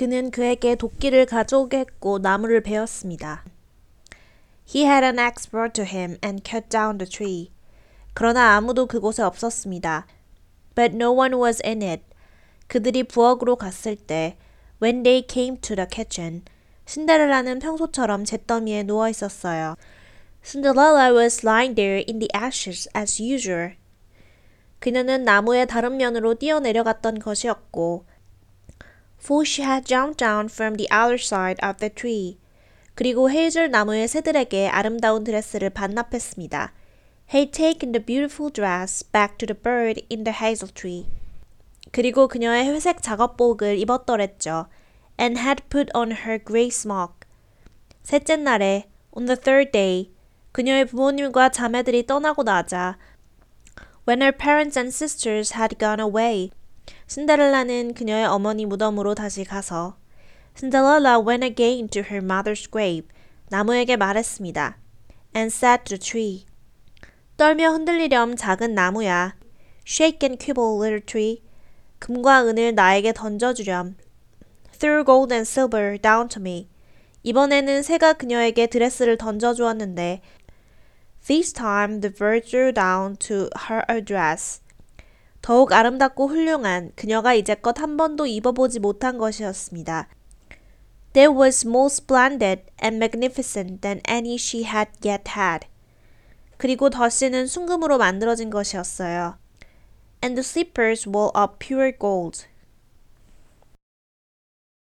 그는 그에게 도끼를 가져오게 했고 나무를 베었습니다. He had an axe brought to him and cut down the tree. 그러나 아무도 그곳에 없었습니다. But no one was in it. 그들이 부엌으로 갔을 때 When they came to the kitchen, 신데렐라는 평소처럼 잿더미에 누워 있었어요. Cinderella was lying there in the ashes as usual. 그녀는 나무의 다른 면으로 뛰어내려갔던 것이었고, for she had jumped down from the other side of the tree. 그리고 헤이즐 나무의 새들에게 아름다운 드레스를 반납했습니다. Had taken the beautiful dress back to the bird in the hazel tree. 그리고 그녀의 회색 작업복을 입었더랬죠. And had put on her grey smock. 셋째 날에, on the third day, 그녀의 부모님과 자매들이 떠나고 나자, when her parents and sisters had gone away, 신데렐라는 그녀의 어머니 무덤으로 다시 가서, Cinderella went again to her mother's grave. 나무에게 말했습니다. And said to tree, 떨며 흔들리렴 작은 나무야. Shake and quibble, little tree. 금과 은을 나에게 던져주렴. Threw gold and silver down to me. 이번에는 새가 그녀에게 드레스를 던져주었는데, This time the bird threw down to her a dress. 더욱 아름답고 훌륭한 그녀가 이제껏 한 번도 입어보지 못한 것이었습니다. That was more splendid and magnificent than any she had yet had. 그리고 덧시는 순금으로 만들어진 것이었어요. And the slippers were of pure gold.